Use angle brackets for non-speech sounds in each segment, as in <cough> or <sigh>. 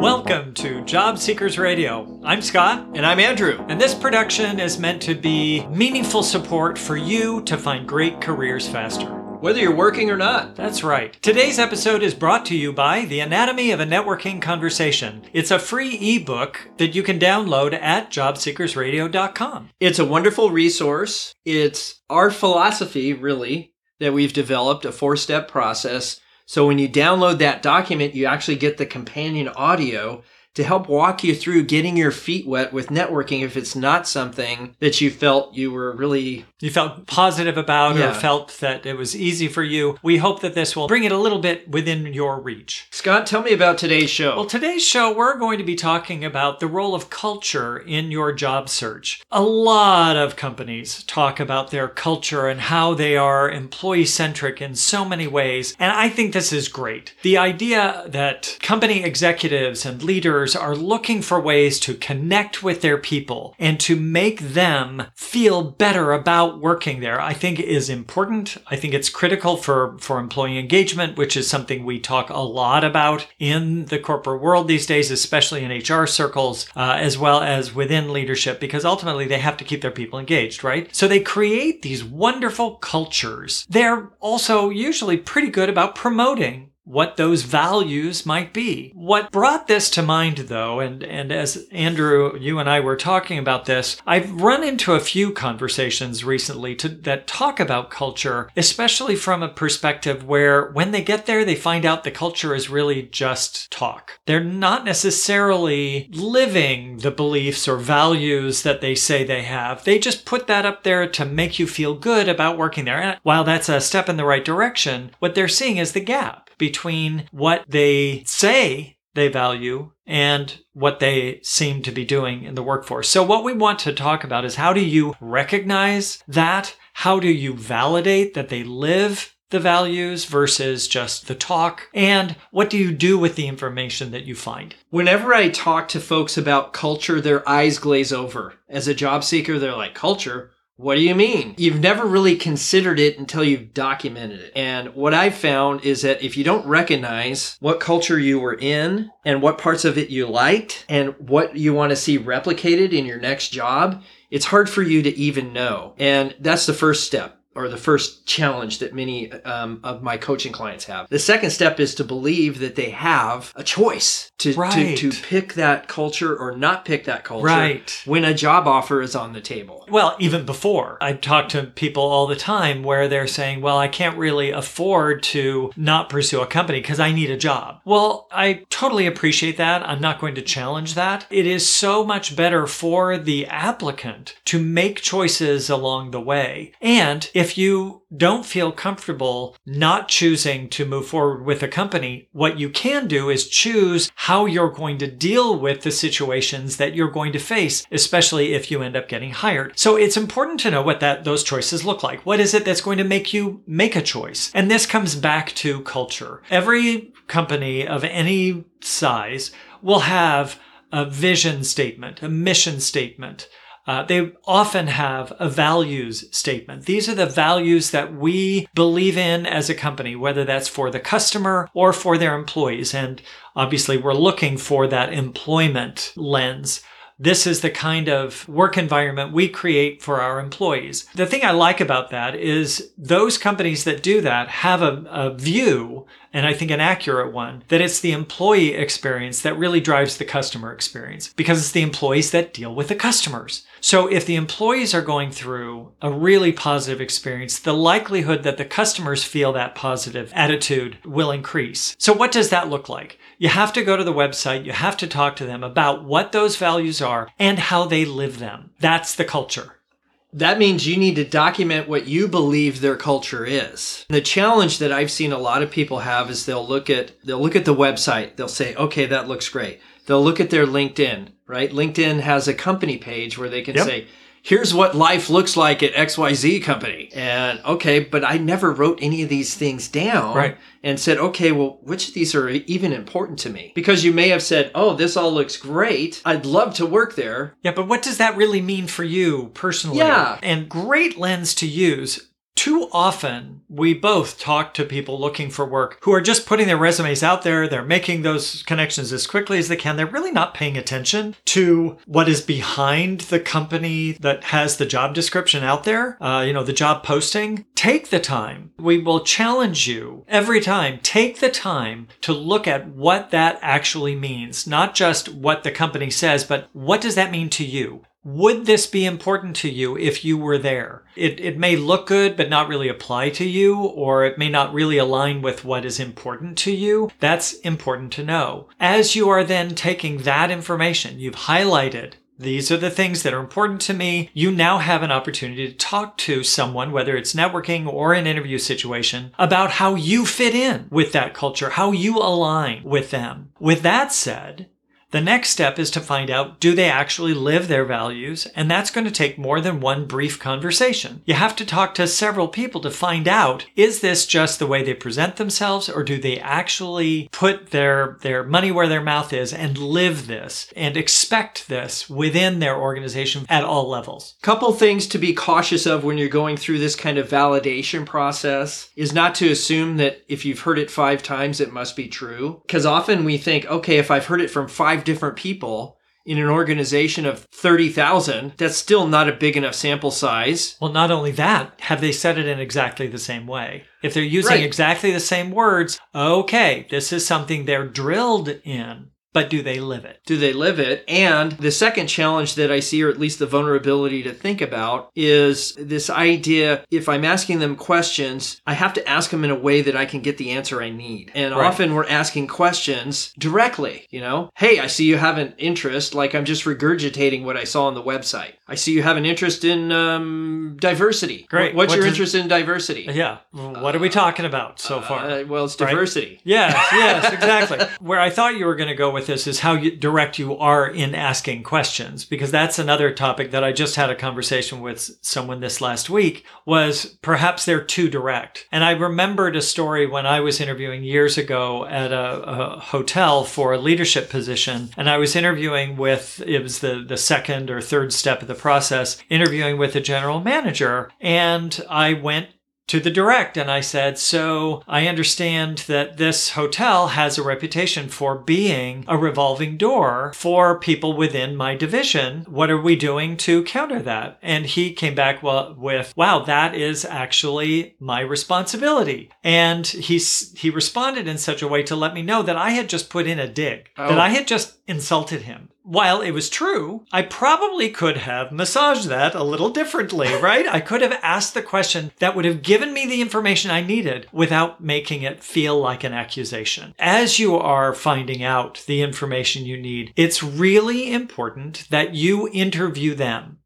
Welcome to Job Seekers Radio. I'm Scott. And I'm Andrew. And this production is meant to be meaningful support for you to find great careers faster. Whether you're working or not. That's right. Today's episode is brought to you by The Anatomy of a Networking Conversation. It's a free ebook that you can download at jobseekersradio.com. It's a wonderful resource. It's our philosophy, really, that we've developed a four step process so when you download that document, you actually get the companion audio to help walk you through getting your feet wet with networking if it's not something that you felt you were really you felt positive about Yeah. or felt that it was easy for you. We hope that this will bring it a little bit within your reach. Scott, tell me about today's show. Well, today's show, we're going to be talking about the role of culture in your job search. A lot of companies talk about their culture and how they are employee centric in so many ways. And I think this is great. The idea that company executives and leaders are looking for ways to connect with their people and to make them feel better about working there, I think is important. I think it's critical for, for employee engagement, which is something we talk a lot about in the corporate world these days, especially in HR circles, uh, as well as within leadership, because ultimately they have to keep their people engaged, right? So they create these wonderful cultures. They're also usually pretty good about promoting what those values might be. What brought this to mind though, and, and as Andrew, you and I were talking about this, I've run into a few conversations recently to, that talk about culture, especially from a perspective where when they get there, they find out the culture is really just talk. They're not necessarily living the beliefs or values that they say they have. They just put that up there to make you feel good about working there. And while that's a step in the right direction, what they're seeing is the gap between what they say they value and what they seem to be doing in the workforce. So what we want to talk about is how do you recognize that? How do you validate that they live the values versus just the talk? And what do you do with the information that you find? Whenever I talk to folks about culture, their eyes glaze over. As a job seeker, they're like, culture? What do you mean? You've never really considered it until you've documented it. And what I've found is that if you don't recognize what culture you were in and what parts of it you liked and what you want to see replicated in your next job, it's hard for you to even know. And that's the first step or the first challenge that many um, of my coaching clients have. The second step is to believe that they have a choice to, Right. to, to pick that culture or not pick that culture Right. when a job offer is on the table. Well, even before, I talk to people all the time where they're saying, well, I can't really afford to not pursue a company because I need a job. Well, I totally appreciate that. I'm not going to challenge that. It is so much better for the applicant to make choices along the way. And if you don't feel comfortable not choosing to move forward with a company, what you can do is choose how you're going to deal with the situations that you're going to face, especially if you end up getting hired. So it's important to know what that those choices look like. What is it that's going to make you make a choice? And this comes back to culture. Every company of any size will have a vision statement, a mission statement. Uh, they often have a values statement. These are the values that we believe in as a company, whether that's for the customer or for their employees. And obviously, we're looking for that employment lens. This is the kind of work environment we create for our employees. The thing I like about that is those companies that do that have a, a view, and I think an accurate one, that it's the employee experience that really drives the customer experience because it's the employees that deal with the customers. So if the employees are going through a really positive experience, the likelihood that the customers feel that positive attitude will increase. So what does that look like? You have to go to the website. You have to talk to them about what those values are and how they live them. That's the culture. That means you need to document what you believe their culture is. The challenge that I've seen a lot of people have is they'll look at they'll look at the website, they'll say, "Okay, that looks great." They'll look at their LinkedIn, right? LinkedIn has a company page where they can Yep. say, here's what life looks like at XYZ company. And okay, but I never wrote any of these things down Right. and said, okay, well, which of these are even important to me? Because you may have said, oh, this all looks great. I'd love to work there. Yeah, but what does that really mean for you personally? Yeah. And great lens to use too often we both talk to people looking for work who are just putting their resumes out there. They're making those connections as quickly as they can. They're really not paying attention to what is behind the company that has the job description out there, uh, you know, the job posting. Take the time. We will challenge you every time. Take the time to look at what that actually means, not just what the company says, but what does that mean to you? Would this be important to you if you were there? It, it may look good, but not really apply to you, or it may not really align with what is important to you. That's important to know. As you are then taking that information, you've highlighted these are the things that are important to me. You now have an opportunity to talk to someone, whether it's networking or an interview situation, about how you fit in with that culture, how you align with them. With that said, the next step is to find out do they actually live their values? And that's going to take more than one brief conversation. You have to talk to several people to find out is this just the way they present themselves or do they actually put their, their money where their mouth is and live this and expect this within their organization at all levels? Couple things to be cautious of when you're going through this kind of validation process is not to assume that if you've heard it five times, it must be true. Because often we think, okay, if I've heard it from five different people in an organization of 30,000, that's still not a big enough sample size. Well, not only that, have they said it in exactly the same way? If they're using Right. exactly the same words, okay, this is something they're drilled in, but do they live it? Do they live it? And the second challenge that I see, or at least the vulnerability to think about, is this idea if I'm asking them questions, I have to ask them in a way that I can get the answer I need. And Right. often we're asking questions directly, you know? Hey, I see you have an interest, like I'm just regurgitating what I saw on the website. I see you have an interest in um, diversity. Great. What's What your does- interest in diversity? Yeah. What are we talking about so far? Uh, well, it's Right? diversity. Yes, yes, exactly. <laughs> Where I thought you were going to go with this is how you, direct you are in asking questions, because that's another topic that I just had a conversation with someone this last week. Was perhaps they're too direct, and I remembered a story when I was interviewing years ago at a, a hotel for a leadership position, and I was interviewing with it was the the second or third step of the process, interviewing with the general manager, and I went to the direct and I said, So I understand that this hotel has a reputation for being a revolving door for people within my division. What are we doing to counter that? And he came back with, Wow, that is actually my responsibility. And he, he responded in such a way to let me know that I had just put in a dig, that Oh. I had just insulted him. While it was true, I probably could have massaged that a little differently, <laughs> right? I could have asked the question that would have given me the information I needed without making it feel like an accusation. As you are finding out the information you need, it's really important that you interview them.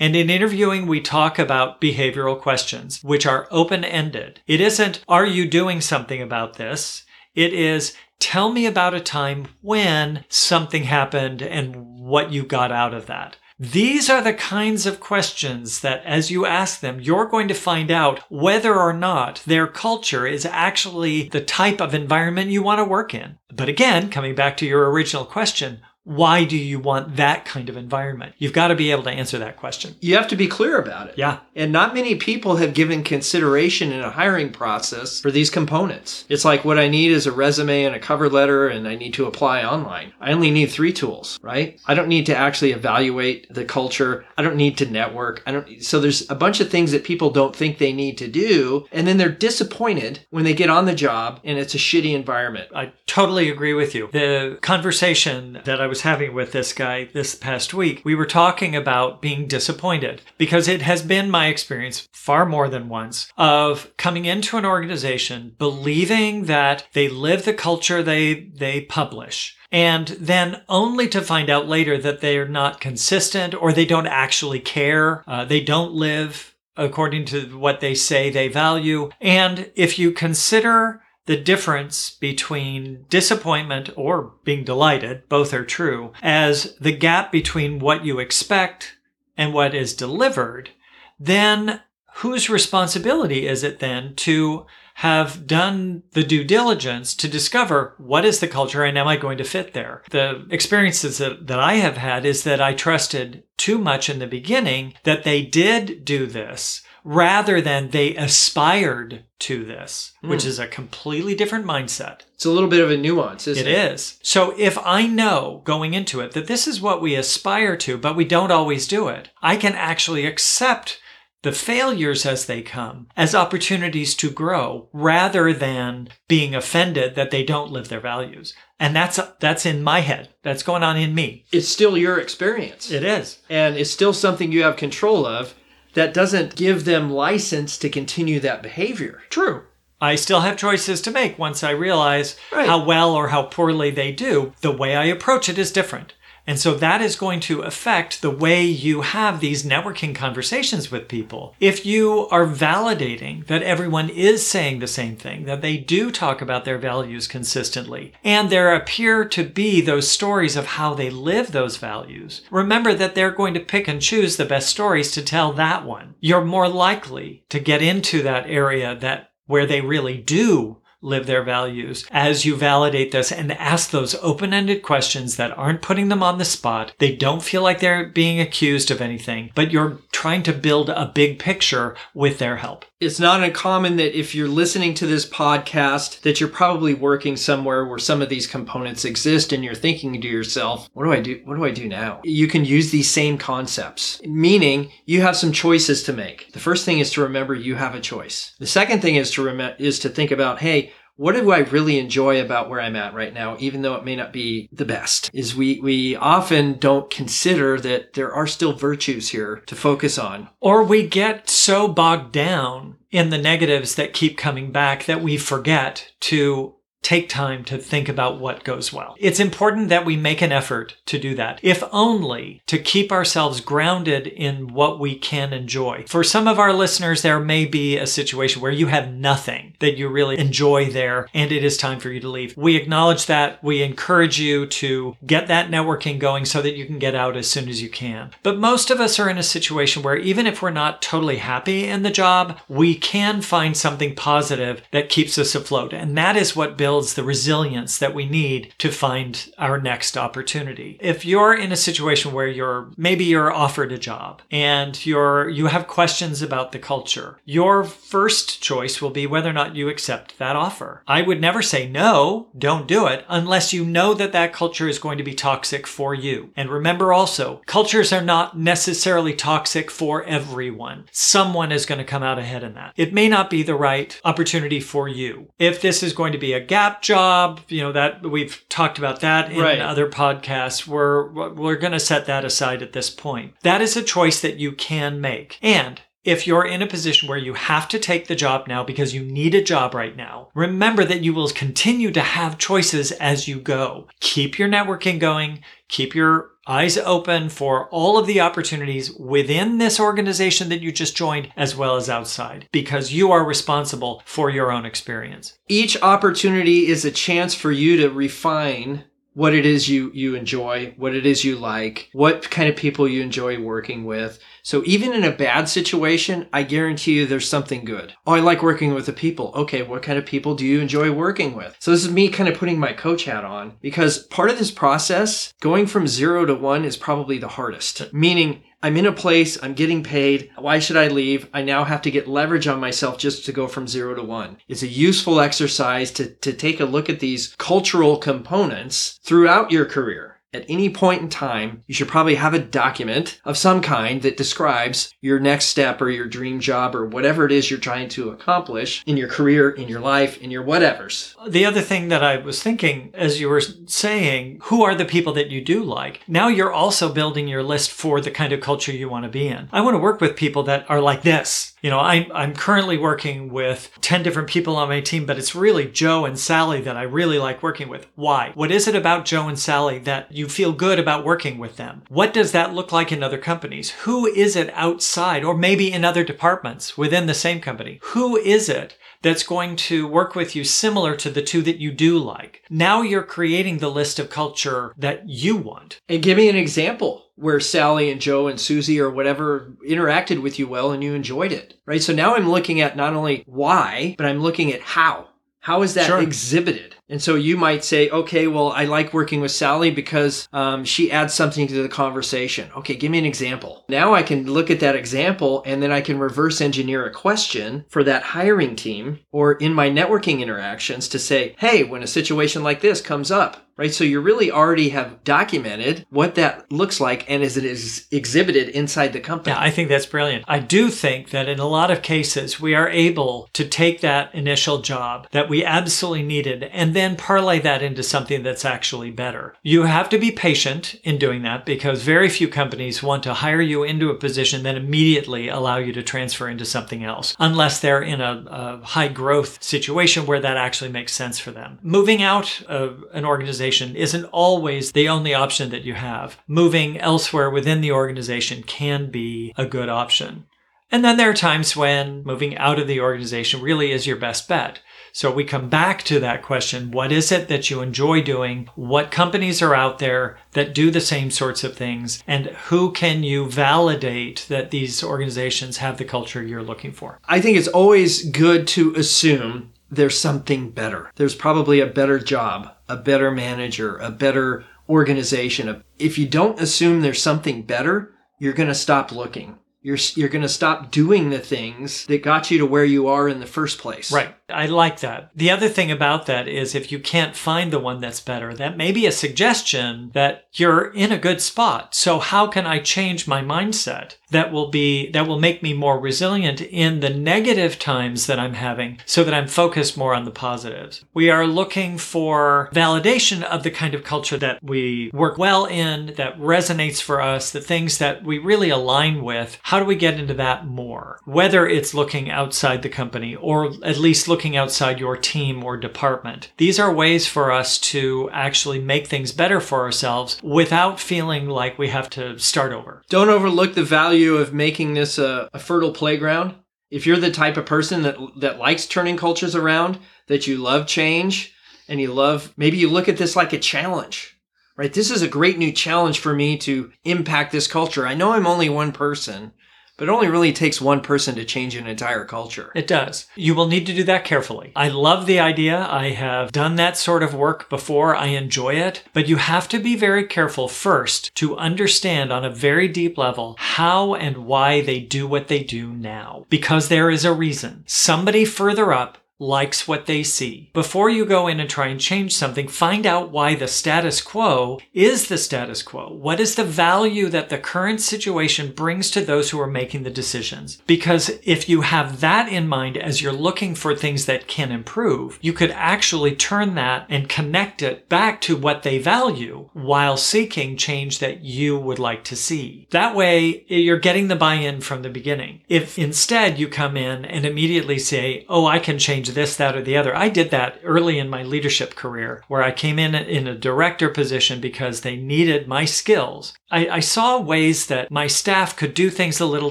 And in interviewing, we talk about behavioral questions, which are open ended. It isn't, are you doing something about this? It is, tell me about a time when something happened and what you got out of that. These are the kinds of questions that, as you ask them, you're going to find out whether or not their culture is actually the type of environment you want to work in. But again, coming back to your original question, why do you want that kind of environment? You've got to be able to answer that question. You have to be clear about it. Yeah. And not many people have given consideration in a hiring process for these components. It's like what I need is a resume and a cover letter, and I need to apply online. I only need three tools, right? I don't need to actually evaluate the culture. I don't need to network. I don't. So there's a bunch of things that people don't think they need to do, and then they're disappointed when they get on the job and it's a shitty environment. I totally agree with you. The conversation that I was having with this guy this past week, we were talking about being disappointed. Because it has been my experience far more than once of coming into an organization believing that they live the culture they they publish and then only to find out later that they are not consistent or they don't actually care uh, they don't live according to what they say they value. And if you consider the difference between disappointment or being delighted, both are true, as the gap between what you expect and what is delivered, then whose responsibility is it then to have done the due diligence to discover what is the culture and am I going to fit there? The experiences that, that I have had is that I trusted too much in the beginning that they did do this rather than they aspired to this, which Hmm. is a completely different mindset. It's a little bit of a nuance, isn't It it? is. So if I know going into it that this is what we aspire to, but we don't always do it, I can actually accept the failures as they come as opportunities to grow rather than being offended that they don't live their values. And that's that's in my head. That's going on in me. It's still your experience. It is. and it's still something you have control of that doesn't give them license to continue that behavior. True. I still have choices to make once I realize Right. how well or how poorly they do. The way I approach it is different. And so that is going to affect the way you have these networking conversations with people. If you are validating that everyone is saying the same thing, that they do talk about their values consistently, and there appear to be those stories of how they live those values, remember that they're going to pick and choose the best stories to tell that one. You're more likely to get into that area that where they really do live their values as you validate this and ask those open-ended questions that aren't putting them on the spot. They don't feel like they're being accused of anything, but you're trying to build a big picture with their help. It's not uncommon that if you're listening to this podcast that you're probably working somewhere where some of these components exist and you're thinking to yourself, what do I do? What do I do now? You can use these same concepts, meaning you have some choices to make. The first thing is to remember you have a choice. The second thing is to rem- is to think about, hey, what do I really enjoy about where I'm at right now, even though it may not be the best? Is we, we often don't consider that there are still virtues here to focus on. Or we get so bogged down in the negatives that keep coming back that we forget to take time to think about what goes well. It's important that we make an effort to do that, if only to keep ourselves grounded in what we can enjoy. For some of our listeners, there may be a situation where you have nothing that you really enjoy there and it is time for you to leave. We acknowledge that. We encourage you to get that networking going so that you can get out as soon as you can. But most of us are in a situation where even if we're not totally happy in the job, we can find something positive that keeps us afloat. And that is what builds the resilience that we need to find our next opportunity. If you're in a situation where you're maybe you're offered a job and you're you have questions about the culture, your first choice will be whether or not you accept that offer. I would never say no, don't do it unless you know that that culture is going to be toxic for you. And remember also, cultures are not necessarily toxic for everyone. Someone is going to come out ahead in that. It may not be the right opportunity for you. If this is going to be a gap job, you know that we've talked about that in Right. other podcasts. We're we're going to set that aside at this point. That is a choice that you can make. And if you're in a position where you have to take the job now because you need a job right now, remember that you will continue to have choices as you go. Keep your networking going. Keep your eyes open for all of the opportunities within this organization that you just joined as well as outside because you are responsible for your own experience. each opportunity is a chance for you to refine what it is you you enjoy, what it is you like, what kind of people you enjoy working with. So even in a bad situation, I guarantee you there's something good. Oh, I like working with the people. Okay, what kind of people do you enjoy working with? So this is me kind of putting my coach hat on because part of this process, going from 0 to 1 is probably the hardest. Meaning I'm in a place, I'm getting paid. Why should I leave? I now have to get leverage on myself just to go from zero to one. It's a useful exercise to, to take a look at these cultural components throughout your career. At any point in time, you should probably have a document of some kind that describes your next step or your dream job or whatever it is you're trying to accomplish in your career, in your life, in your whatevers. The other thing that I was thinking as you were saying, who are the people that you do like? Now you're also building your list for the kind of culture you want to be in. I want to work with people that are like this. You know, I, I'm currently working with 10 different people on my team, but it's really Joe and Sally that I really like working with. Why? What is it about Joe and Sally that you feel good about working with them? What does that look like in other companies? Who is it outside or maybe in other departments within the same company? Who is it that's going to work with you similar to the two that you do like. Now you're creating the list of culture that you want. And give me an example where Sally and Joe and Susie or whatever interacted with you well and you enjoyed it, right? So now I'm looking at not only why, but I'm looking at how. How is that Sure. exhibited? And so you might say, okay, well, I like working with Sally because um, she adds something to the conversation. Okay, give me an example. Now I can look at that example and then I can reverse engineer a question for that hiring team or in my networking interactions to say, hey, when a situation like this comes up, right? So you really already have documented what that looks like and as it is exhibited inside the company. Yeah, I think that's brilliant. I do think that in a lot of cases, we are able to take that initial job that we absolutely needed and then parlay that into something that's actually better. You have to be patient in doing that because very few companies want to hire you into a position then immediately allow you to transfer into something else, unless they're in a, a high growth situation where that actually makes sense for them. Moving out of an organization isn't always the only option that you have. Moving elsewhere within the organization can be a good option. And then there are times when moving out of the organization really is your best bet. So we come back to that question. What is it that you enjoy doing? What companies are out there that do the same sorts of things? And who can you validate that these organizations have the culture you're looking for? I think it's always good to assume there's something better. There's probably a better job, a better manager, a better organization. If you don't assume there's something better, you're going to stop looking you're you're going to stop doing the things that got you to where you are in the first place. Right. I like that. The other thing about that is if you can't find the one that's better, that may be a suggestion that you're in a good spot. So how can I change my mindset that will be that will make me more resilient in the negative times that I'm having so that I'm focused more on the positives. We are looking for validation of the kind of culture that we work well in, that resonates for us, the things that we really align with. How do we get into that more? Whether it's looking outside the company or at least looking outside your team or department. These are ways for us to actually make things better for ourselves without feeling like we have to start over. Don't overlook the value of making this a, a fertile playground. If you're the type of person that that likes turning cultures around, that you love change, and you love maybe you look at this like a challenge right? This is a great new challenge for me to impact this culture. I know I'm only one person, but it only really takes one person to change an entire culture. It does. You will need to do that carefully. I love the idea. I have done that sort of work before. I enjoy it. But you have to be very careful first to understand on a very deep level how and why they do what they do now. Because there is a reason. Somebody further up likes what they see. Before you go in and try and change something, find out why the status quo is the status quo. What is the value that the current situation brings to those who are making the decisions? Because if you have that in mind as you're looking for things that can improve, you could actually turn that and connect it back to what they value while seeking change that you would like to see. That way, you're getting the buy-in from the beginning. If instead you come in and immediately say, oh, I can change this, that, or the other. I did that early in my leadership career where I came in in a director position because they needed my skills. I, I, saw ways that my staff could do things a little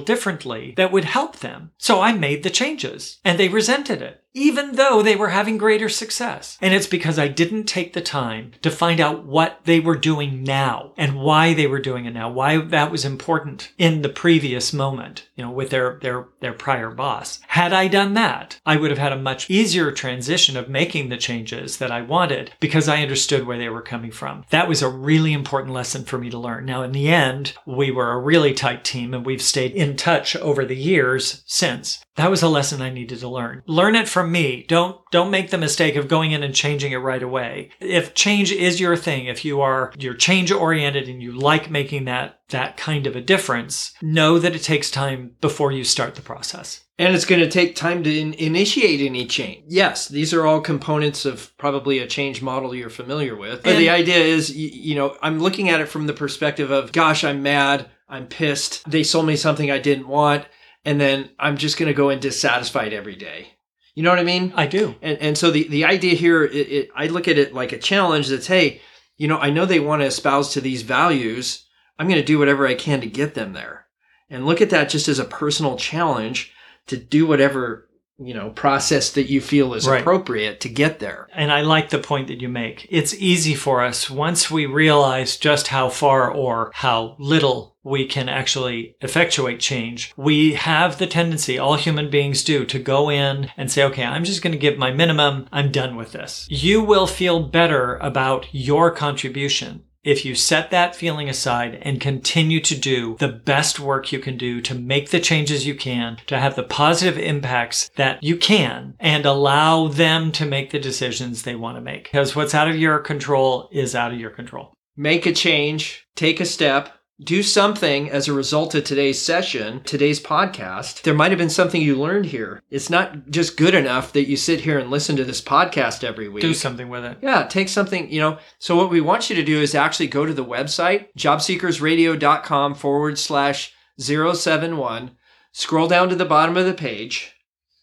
differently that would help them. So I made the changes and they resented it even though they were having greater success. And it's because I didn't take the time to find out what they were doing now and why they were doing it now, why that was important in the previous moment, you know, with their, their, their prior boss. Had I done that, I would have had a much easier transition of making the changes that I wanted because I understood where they were coming from. That was a really important lesson for me to learn. Now, in the end, we were a really tight team and we've stayed in touch over the years since. That was a lesson I needed to learn. Learn it from me. Don't don't make the mistake of going in and changing it right away. If change is your thing, if you are you're change oriented and you like making that that kind of a difference, know that it takes time before you start the process. And it's going to take time to in- initiate any change. Yes, these are all components of probably a change model you're familiar with. But and the idea is, you, you know, I'm looking at it from the perspective of, gosh, I'm mad. I'm pissed. They sold me something I didn't want and then I'm just going to go in dissatisfied every day. You know what I mean? I do. And and so the the idea here, it, it, I look at it like a challenge. That's hey, you know, I know they want to espouse to these values. I'm going to do whatever I can to get them there, and look at that just as a personal challenge to do whatever you know process that you feel is right. appropriate to get there. And I like the point that you make. It's easy for us once we realize just how far or how little we can actually effectuate change. We have the tendency, all human beings do, to go in and say, okay, I'm just going to give my minimum. I'm done with this. You will feel better about your contribution if you set that feeling aside and continue to do the best work you can do to make the changes you can, to have the positive impacts that you can, and allow them to make the decisions they want to make. Because what's out of your control is out of your control. Make a change, take a step, do something as a result of today's session, today's podcast. There might have been something you learned here. It's not just good enough that you sit here and listen to this podcast every week. Do something with it. Yeah, take something, you know. So, what we want you to do is actually go to the website, jobseekersradio.com forward slash 071, scroll down to the bottom of the page,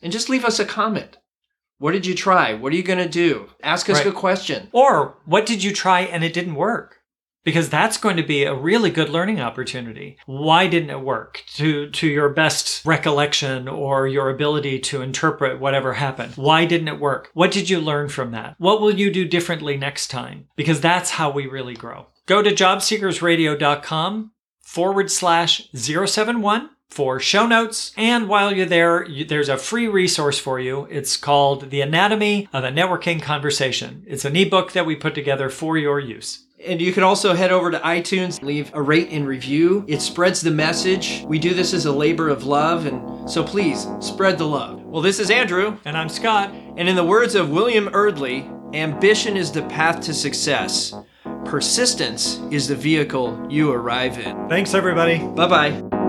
and just leave us a comment. What did you try? What are you going to do? Ask us Right. a question. Or what did you try and it didn't work? Because that's going to be a really good learning opportunity. Why didn't it work? To to your best recollection or your ability to interpret whatever happened. Why didn't it work? What did you learn from that? What will you do differently next time? Because that's how we really grow. Go to jobseekersradio.com forward slash 071 for show notes. And while you're there, you, there's a free resource for you. It's called The Anatomy of a Networking Conversation. It's an ebook that we put together for your use. And you can also head over to iTunes, leave a rate and review. It spreads the message. We do this as a labor of love, and so please spread the love. Well, this is Andrew, And I'm Scott. and in the words of William Eardley, ambition is the path to success. Persistence is the vehicle you arrive in. Thanks, everybody. Bye bye.